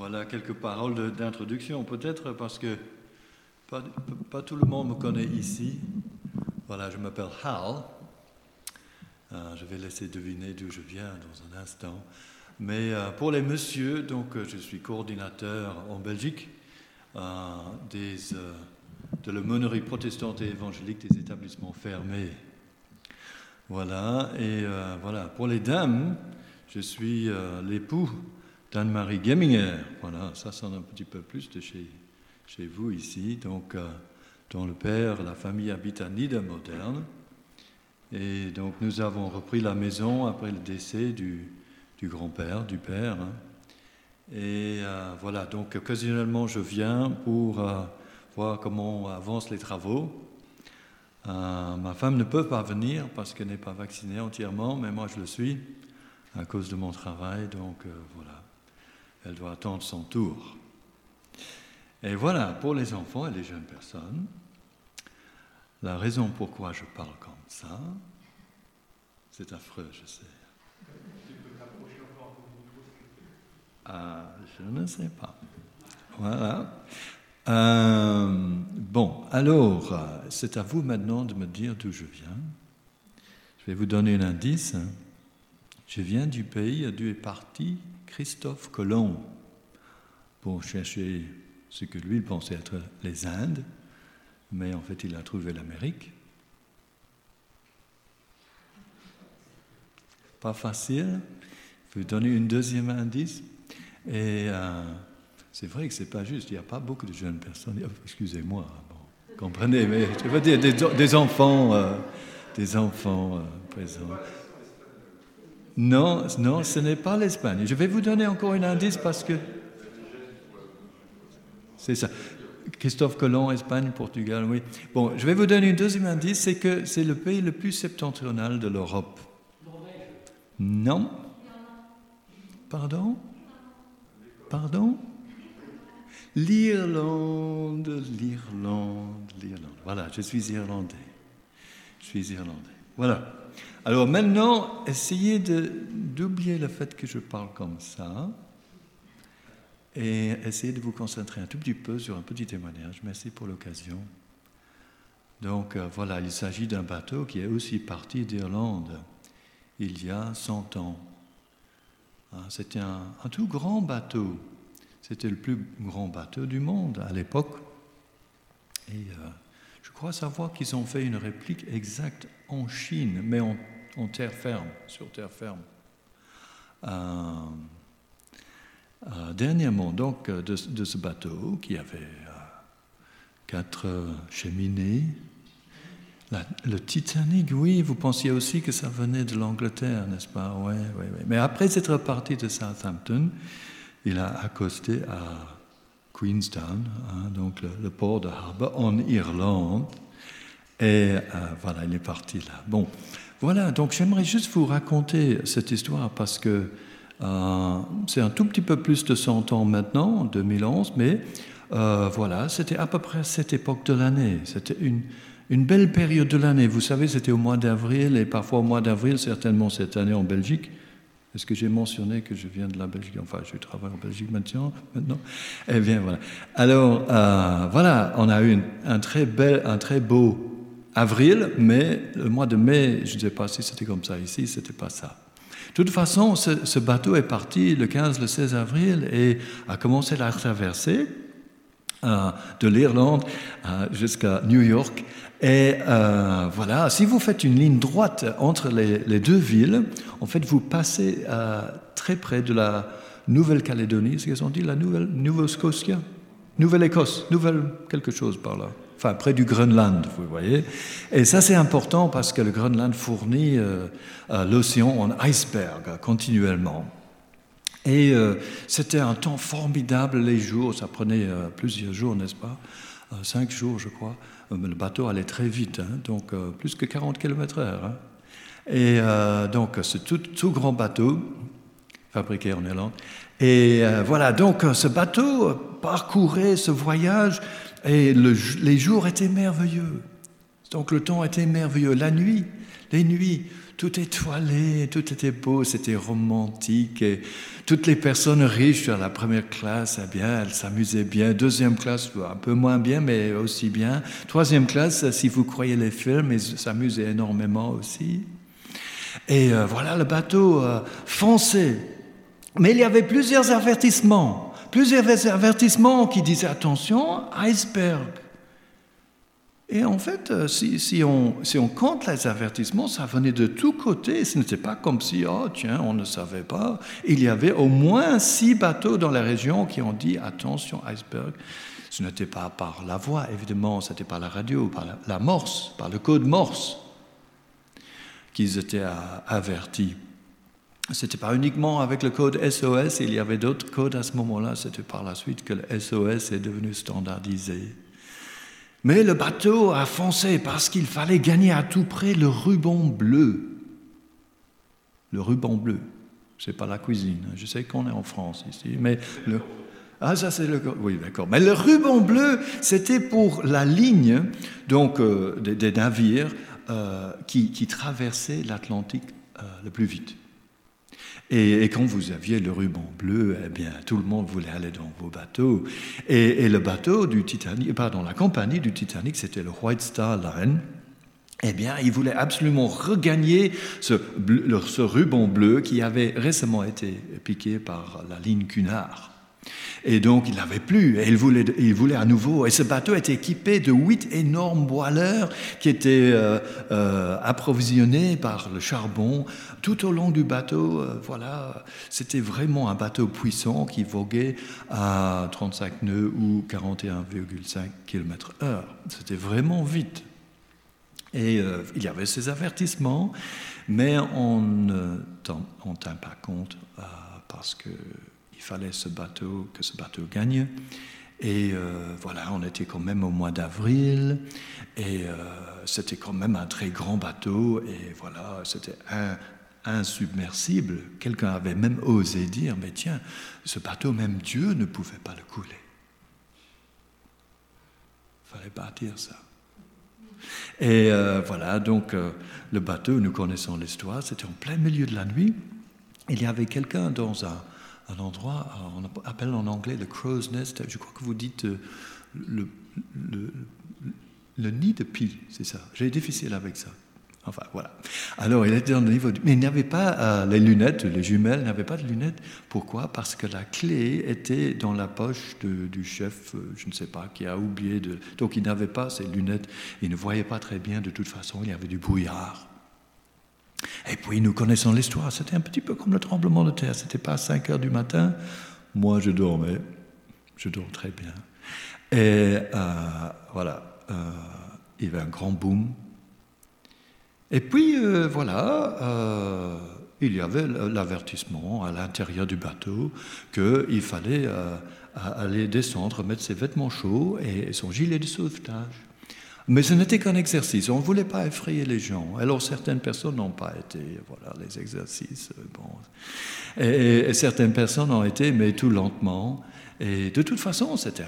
Voilà quelques paroles d'introduction, peut-être parce que pas, tout le monde me connaît ici. Voilà, je m'appelle Hal. Euh, je vais laisser deviner d'où je viens dans un instant. Mais euh, pour les messieurs, donc, je suis coordinateur en Belgique des, de protestante et évangélique des établissements fermés. Voilà, et voilà. Pour les dames, je suis l'époux d'Anne-Marie Gemminger. Voilà, ça sonne un petit peu plus de chez, vous ici. Donc, euh, dont le père, la famille habite à Niedermodern. Et donc, nous avons repris la maison après le décès du, du grand-père, du père. Hein. Et euh, voilà, donc occasionnellement, je viens pour euh, voir comment avancent les travaux. ma femme ne peut pas venir parce qu'elle n'est pas vaccinée entièrement, mais moi je le suis à cause de mon travail. Donc voilà elle doit attendre son tour. Et voilà, pour les enfants et les jeunes personnes, la raison pourquoi je parle comme ça, c'est affreux, je sais. Ah, je ne sais pas. Voilà. Euh, bon, alors, c'est à vous maintenant de me dire d'où je viens. Je vais vous donner un indice. Je viens du pays d'où est parti Christophe Colomb pour chercher ce que lui pensait être les Indes, mais en fait il a trouvé l'Amérique. Pas facile. Je vais donner une deuxième indice. Et euh, c'est vrai que c'est pas juste. Il n'y a pas beaucoup de jeunes personnes. Excusez-moi. comprenez, mais je veux dire des, enfants, euh, des enfants euh, présents. Non, non, ce n'est pas l'Espagne. Je vais vous donner encore un indice parce que c'est ça. Christophe Colomb, Espagne, Portugal, oui. Bon, je vais vous donner un deuxième indice, c'est que c'est le pays le plus septentrional de l'Europe. Non. Pardon? Pardon? L'Irlande, l'Irlande, l'Irlande. Voilà, je suis irlandais. Je suis irlandais. Voilà. Alors maintenant, essayez d'oublier le fait que je parle comme ça et essayez de vous concentrer un tout petit peu sur un petit témoignage. Merci pour l'occasion. Donc euh, voilà, il s'agit d'un bateau qui est aussi parti d'Irlande il y a 100 ans. Hein, c'était un, tout grand bateau. C'était le plus grand bateau du monde à l'époque. Et euh, je crois savoir qu'ils ont fait une réplique exacte en Chine, mais en, terre ferme, sur terre ferme. Euh, euh, dernièrement, donc, euh, de, ce bateau qui avait quatre cheminées, le Titanic, oui, vous pensiez aussi que ça venait de l'Angleterre, n'est-ce pas? Oui, oui, oui. Mais après être parti de Southampton, il a accosté à Queenstown, hein, donc le, port de Harbour, en Irlande. Et euh, voilà, il est parti là. Bon, voilà, donc j'aimerais juste vous raconter cette histoire parce que euh, c'est un tout petit peu plus de 100 ans maintenant, en 2011, mais euh, voilà, c'était à peu près cette époque de l'année. C'était une belle période de l'année. Vous savez, c'était au mois d'avril et parfois au mois d'avril, certainement cette année en Belgique. Est-ce que j'ai mentionné que je viens de la Belgique? Enfin, je travaille en Belgique maintenant. Eh bien, voilà. Alors, voilà, on a eu un, très beau avril, mais le mois de mai, je ne sais pas si c'était comme ça ici, c'était pas ça. De toute façon, ce, bateau est parti le 15, le 16 avril et a commencé la traversée euh, de l'Irlande euh, jusqu'à New York. Et euh, voilà, si vous faites une ligne droite entre les, deux villes, en fait, vous passez très près de la Nouvelle-Calédonie, ce qu'ils ont dit, la Nouvelle-Scotia Nouvelle-Écosse, Nouvelle quelque chose par là enfin près du Groenland, vous voyez. Et ça c'est important parce que le Groenland fournit euh, euh, l'océan en iceberg continuellement. Et euh, c'était un temps formidable les jours, ça prenait plusieurs jours, n'est-ce pas? Cinq jours, je crois. le bateau allait très vite, hein, donc plus que 40 km/h. Hein. Et donc, c'est tout, tout, grand bateau fabriqué en Irlande. Et voilà, donc ce bateau parcourait ce voyage et les jours étaient merveilleux. Donc le temps était merveilleux. La nuit, les nuits, tout étoilé, tout était beau, c'était romantique. Et toutes les personnes riches à la première classe, eh bien, elles s'amusaient bien. Deuxième classe, un peu moins bien, mais aussi bien. Troisième classe, si vous croyez les films, ils s'amusaient énormément aussi. Et euh, voilà, le bateau euh, fonçait. Mais il y avait plusieurs avertissements. Plusieurs avertissements qui disaient attention, iceberg. Et en fait, euh, si, on, compte les avertissements, ça venait de tous côtés. Ce n'était pas comme si, oh tiens, on ne savait pas. Il y avait au moins six bateaux dans la région qui ont dit attention, iceberg. Ce n'était pas par la voix, évidemment, c'était par la radio, par la, morse, par le code morse qu'ils étaient avertis. Ce n'était pas uniquement avec le code SOS, il y avait d'autres codes à ce moment-là. C'était par la suite que le SOS est devenu standardisé. Mais le bateau a foncé parce qu'il fallait gagner à tout près le ruban bleu. Le ruban bleu. C'est pas la cuisine. Je sais qu'on est en France ici, mais le. Ah. Oui, d'accord. Mais le ruban bleu, c'était pour la ligne donc euh, des, navires euh, qui, qui, traversaient l'Atlantique euh, le plus vite. Et, quand vous aviez le ruban bleu, eh bien, tout le monde voulait aller dans vos bateaux. Et, le bateau du Titanic, pardon, la compagnie du Titanic, c'était le White Star Line. Eh bien, il voulait absolument regagner ce, ce ruban bleu qui avait récemment été piqué par la ligne Cunard. Et donc, il n'avait plus, et il voulait, il voulait à nouveau. Et ce bateau était équipé de huit énormes boileurs qui étaient euh, euh, approvisionnés par le charbon tout au long du bateau. Euh, voilà, c'était vraiment un bateau puissant qui voguait à 35 nœuds ou 41,5 km/h. C'était vraiment vite. Et il y avait ces avertissements, mais on ne tient pas compte parce que il fallait ce bateau, que ce bateau gagne. Et euh, voilà, on était quand même au mois d'avril, et euh, c'était quand même un très grand bateau, et voilà, c'était insubmersible. Quelqu'un avait même osé dire, mais tiens, ce bateau, même Dieu ne pouvait pas le couler. Il fallait pas dire ça. Et euh, voilà, donc le bateau, nous connaissons l'histoire, c'était en plein milieu de la nuit. Il y avait quelqu'un dans un, un endroit, on appelle en anglais le crow's nest, je crois que vous dites euh, le, nid de pie, c'est ça. J'ai difficile avec ça. Enfin, voilà. Alors, il était dans le niveau. Mais il n'avait pas euh, les lunettes, les jumelles n'avaient pas de lunettes. Pourquoi? Parce que la clé était dans la poche du chef, euh, je ne sais pas, qui a oublié de. Donc, il n'avait pas ses lunettes. Il ne voyait pas très bien de toute façon. Il y avait du brouillard. Et puis nous connaissons l'histoire, c'était un petit peu comme le tremblement de terre, c'était pas à 5 heures du matin, moi je dormais, je dors très bien. Et euh, voilà, euh, il y avait un grand boom. Et puis euh, voilà, il y avait l'avertissement à l'intérieur du bateau qu'il fallait aller descendre, mettre ses vêtements chauds et son gilet de sauvetage. Mais ce n'était qu'un exercice. On ne voulait pas effrayer les gens. Alors certaines personnes n'ont pas été, voilà, les exercices. Euh, bon. Et, certaines personnes ont été, mais tout lentement. Et de toute façon, c'était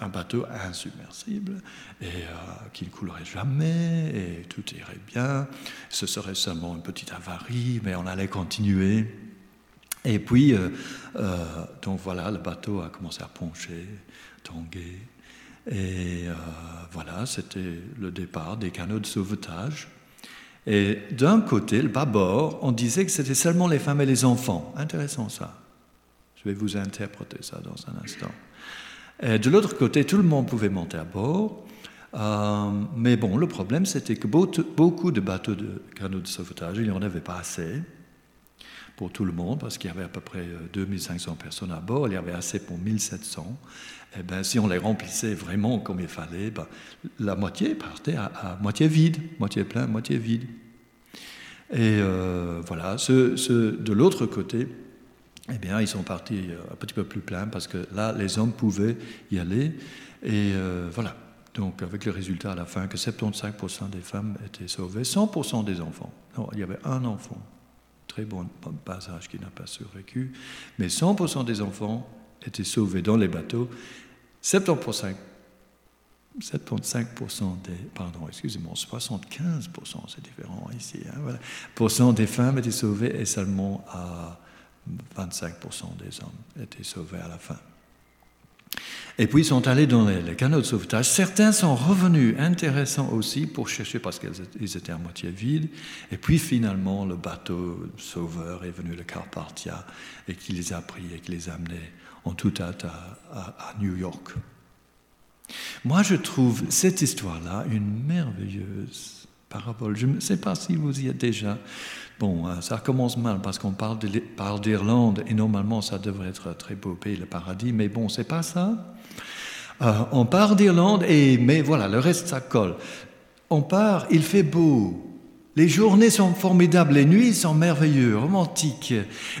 un, bateau insubmersible et euh, qui ne coulerait jamais et tout irait bien. Ce serait seulement une petite avarie, mais on allait continuer. Et puis, euh, donc voilà, le bateau a commencé à pencher, tanguer. Et euh, voilà, c'était le départ des canaux de sauvetage. Et d'un côté, le bâbord, on disait que c'était seulement les femmes et les enfants. Intéressant ça. Je vais vous interpréter ça dans un instant. Et de l'autre côté, tout le monde pouvait monter à bord. Euh, mais bon, le problème, c'était que beaucoup de bateaux de canaux de sauvetage, il n'y en avait pas assez pour tout le monde, parce qu'il y avait à peu près 2500 euh, personnes à bord, il y avait assez pour 1700 eh ben, si on les remplissait vraiment comme il fallait, ben, la moitié partait à, moitié vide, moitié plein, moitié vide. Et euh, voilà, ceux, de l'autre côté, eh bien, ils sont partis un petit peu plus plein parce que là, les hommes pouvaient y aller. Et euh, voilà, donc avec le résultat à la fin que 75% des femmes étaient sauvées, 100% des enfants. Non, il y avait un enfant, très bon passage qui n'a pas survécu, mais 100% des enfants étaient sauvés dans les bateaux 70% 7,5% des, pardon, excusez-moi, 75%, c'est différent ici, hein, des femmes étaient sauvées et seulement à 25% des hommes étaient sauvés à la fin. Et puis ils sont allés dans les, canaux de sauvetage. Certains sont revenus, intéressants aussi, pour chercher parce qu'ils étaient à moitié vides. Et puis finalement, le bateau sauveur est venu, le Carpathia, et qui les a pris et qui les a amenés en toute hâte à, New York. Moi, je trouve cette histoire-là une merveilleuse parabole. Je ne sais pas si vous y êtes déjà. Bon, euh, ça commence mal parce qu'on parle d'Irlande et normalement ça devrait être très beau pays, le paradis, mais bon, c'est pas ça. Euh, on part d'Irlande et mais voilà, le reste ça colle. On part, il fait beau, les journées sont formidables, les nuits sont merveilleuses, romantiques.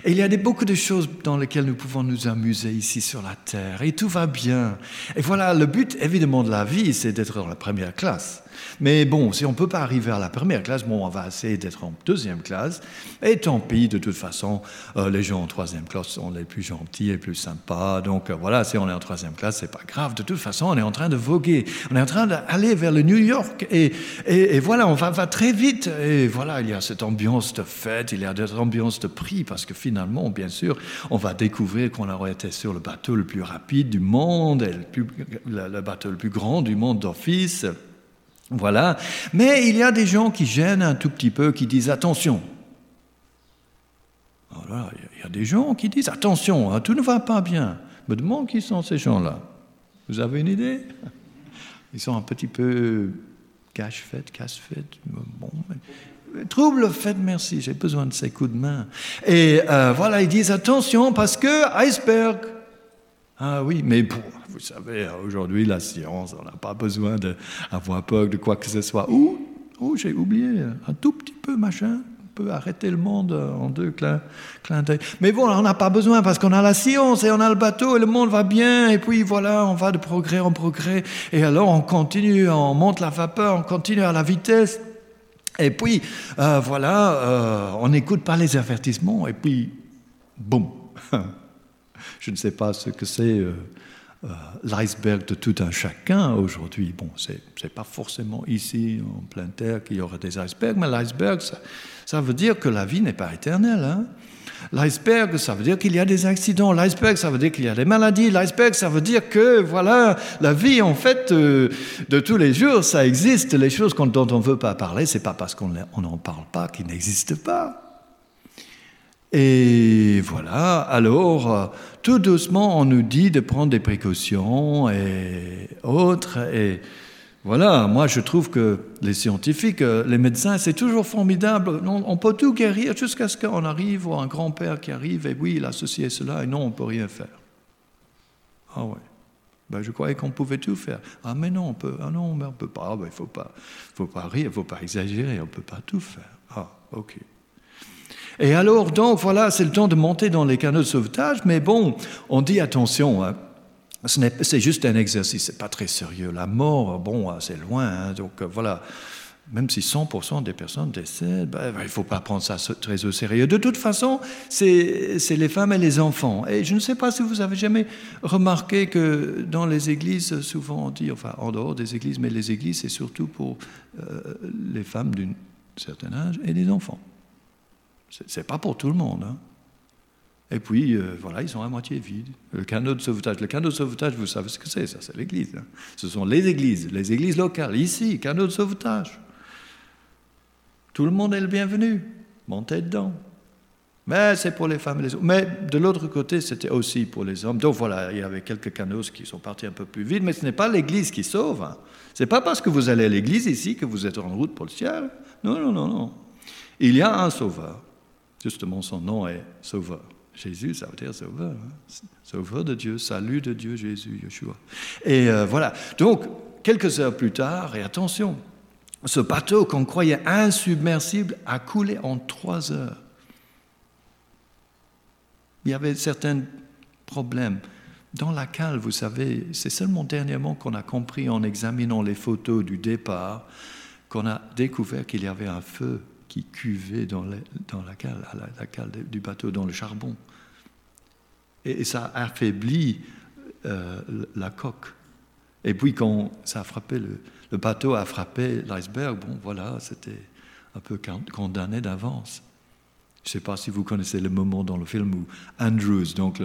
Et il y a des, beaucoup de choses dans lesquelles nous pouvons nous amuser ici sur la Terre. Et tout va bien. Et voilà, le but évidemment de la vie, c'est d'être dans la première classe. Mais bon, si on ne peut pas arriver à la première classe, bon, on va essayer d'être en deuxième classe. Et tant pis, de toute façon, euh, les gens en troisième classe sont les plus gentils et plus sympas. Donc euh, voilà, si on est en troisième classe, c'est pas grave. De toute façon, on est en train de voguer. On est en train d'aller vers le New York. Et, voilà, on va, très vite. Et voilà, il y a cette ambiance de fête, il y a cette ambiance de prix, parce que finalement, bien sûr, on va découvrir qu'on aurait été sur le bateau le plus rapide du monde, et le bateau le plus grand du monde d'office. Voilà. Mais il y a des gens qui gênent un tout petit peu, qui disent attention. Voilà, il y a des gens qui disent attention, hein, tout ne va pas bien. Je me demande qui sont ces gens-là. Vous avez une idée? Ils sont un petit peu cache-fête, casse-fête. Bon, trouble fait, merci, j'ai besoin de ces coups de main. Et euh, voilà, ils disent attention parce que iceberg. Ah oui, mais vous savez, aujourd'hui, la science, on n'a pas besoin d'avoir peur de quoi que ce soit. Ou, oh, j'ai oublié, un tout petit peu, machin, on peut arrêter le monde en deux clins, d'œil. Mais bon, on n'a pas besoin parce qu'on a la science et on a le bateau et le monde va bien. Et puis voilà, on va de progrès en progrès. Et alors on continue, on monte la vapeur, on continue à la vitesse. Et puis euh, voilà, euh, on n'écoute pas les avertissements. Et puis, boum. Je ne sais pas ce que c'est. Euh, euh, l'iceberg de tout un chacun aujourd'hui. Bon, c'est n'est pas forcément ici, en pleine terre, qu'il y aura des icebergs, mais l'iceberg, ça, veut dire que la vie n'est pas éternelle. Hein. L'iceberg, ça veut dire qu'il y a des accidents. L'iceberg, ça veut dire qu'il y a des maladies. L'iceberg, ça veut dire que, voilà, la vie, en fait, euh, de tous les jours, ça existe. Les choses dont on ne veut pas parler, c'est pas parce qu'on n'en parle pas qu'ils n'existent pas. Et voilà, alors, tout doucement, on nous dit de prendre des précautions et autres. Et voilà, moi je trouve que les scientifiques, les médecins, c'est toujours formidable. On, peut tout guérir jusqu'à ce qu'on arrive à un grand-père qui arrive et oui, il a ceci et cela, et non, on ne peut rien faire. Ah ouais. Ben, je croyais qu'on pouvait tout faire. Ah mais non, on peut. Ah non, mais on peut pas. Ah, ben, il faut pas, faut pas rire, il faut pas exagérer. On peut pas tout faire. Ah, ok. Et alors, donc, voilà, c'est le temps de monter dans les canaux de sauvetage, mais bon, on dit attention, hein, c'est juste un exercice, c'est pas très sérieux. La mort, bon, c'est loin, hein, donc euh, voilà. Même si 100% des personnes décèdent, ben, ben, il ne faut pas prendre ça très au sérieux. De toute façon, c'est les femmes et les enfants. Et je ne sais pas si vous avez jamais remarqué que dans les églises, souvent on dit, enfin en dehors des églises, mais les églises, c'est surtout pour euh, les femmes d'un certain âge et les enfants. C'est pas pour tout le monde. Hein. Et puis, euh, voilà, ils sont à moitié vides. Le canot de sauvetage, le canot de sauvetage, vous savez ce que c'est, ça, c'est l'église. Hein. Ce sont les églises, les églises locales, ici, canot de sauvetage. Tout le monde est le bienvenu. Montez dedans. Mais c'est pour les femmes et les hommes. Mais de l'autre côté, c'était aussi pour les hommes. Donc voilà, il y avait quelques canots qui sont partis un peu plus vite, mais ce n'est pas l'église qui sauve. Hein. Ce n'est pas parce que vous allez à l'église ici que vous êtes en route pour le ciel. Non, non, non, non. Il y a un sauveur. Justement, son nom est Sauveur. Jésus, ça veut dire Sauveur. Hein. Sauveur de Dieu, salut de Dieu, Jésus, Yeshua. Et euh, voilà. Donc, quelques heures plus tard, et attention, ce bateau qu'on croyait insubmersible a coulé en trois heures. Il y avait certains problèmes. Dans la cale, vous savez, c'est seulement dernièrement qu'on a compris en examinant les photos du départ qu'on a découvert qu'il y avait un feu qui cuvait dans, la cale, la, cale du bateau, dans le charbon. Et, ça affaiblit euh, la coque. Et puis quand ça a frappé, le, bateau a frappé l'iceberg, bon voilà, c'était un peu condamné d'avance. Je ne sais pas si vous connaissez le moment dans le film où Andrews, donc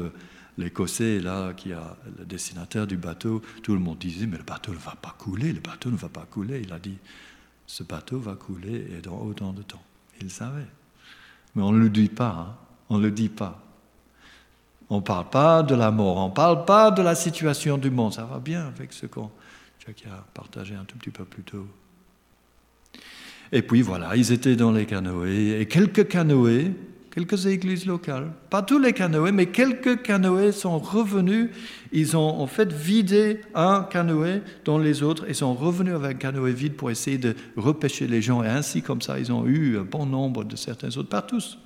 l'Écossais, là, qui a le dessinateur du bateau, tout le monde disait, mais le bateau ne va pas couler, le bateau ne va pas couler. Il a dit, ce bateau va couler et dans autant de temps. Il savait. Mais on ne le dit pas, hein. on ne le dit pas. On ne parle pas de la mort, on ne parle pas de la situation du monde. Ça va bien avec ce qu'on a partagé un tout petit peu plus tôt. Et puis voilà, ils étaient dans les canoës, et quelques canoës, quelques églises locales, pas tous les canoës, mais quelques canoës sont revenus, ils ont en fait vidé un canoë dans les autres, et sont revenus avec un canoë vide pour essayer de repêcher les gens, et ainsi comme ça, ils ont eu un bon nombre de certains autres, pas tous,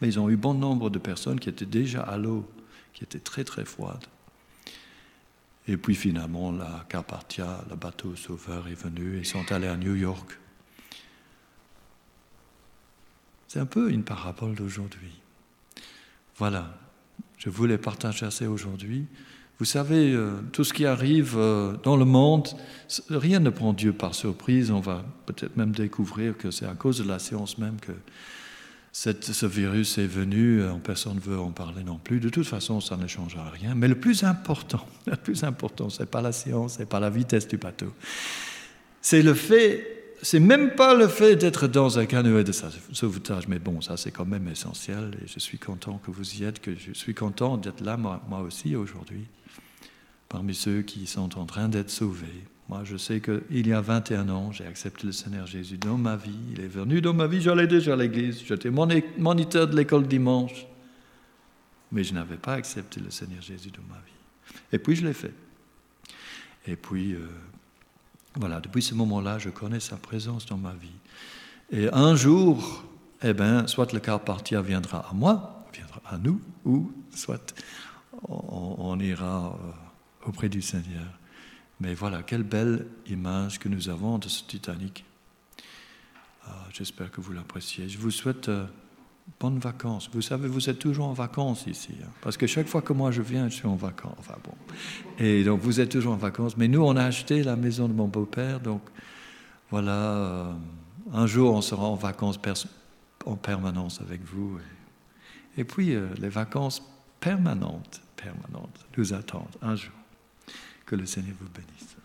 mais ils ont eu bon nombre de personnes qui étaient déjà à l'eau, qui étaient très très froides. Et puis finalement, la Carpathia, le bateau sauveur est venu, et sont allés à New York. C'est un peu une parabole d'aujourd'hui. Voilà, je voulais partager ça aujourd'hui. Vous savez, euh, tout ce qui arrive euh, dans le monde, rien ne prend Dieu par surprise. On va peut-être même découvrir que c'est à cause de la science même que ce virus est venu. Euh, personne ne veut en parler non plus. De toute façon, ça ne changera rien. Mais le plus important, le plus important, c'est pas la science, c'est pas la vitesse du bateau. C'est le fait c'est même pas le fait d'être dans un canoë de sauvetage, mais bon, ça c'est quand même essentiel et je suis content que vous y êtes, que je suis content d'être là moi, aussi aujourd'hui, parmi ceux qui sont en train d'être sauvés. Moi, je sais qu'il y a 21 ans, j'ai accepté le Seigneur Jésus dans ma vie. Il est venu dans ma vie, j'allais déjà à l'église, j'étais moniteur de l'école dimanche, mais je n'avais pas accepté le Seigneur Jésus dans ma vie. Et puis je l'ai fait. Et puis, euh, voilà, depuis ce moment-là, je connais sa présence dans ma vie. Et un jour, eh ben, soit le Carpathia viendra à moi, viendra à nous, ou soit on, ira euh, auprès du Seigneur. Mais voilà, quelle belle image que nous avons de ce Titanic. Ah, j'espère que vous l'appréciez. Je vous souhaite euh, bonnes vacances. Vous savez, vous êtes toujours en vacances ici. Hein. parce que chaque fois que moi je viens, je suis en vacances. Enfin bon. Et donc vous êtes toujours en vacances. Mais nous, on a acheté la maison de mon beau-père. Donc voilà, euh, un jour on sera en vacances en permanence avec vous. Et, puis euh, les vacances permanentes, permanentes nous attendent un jour. Que le Seigneur vous bénisse.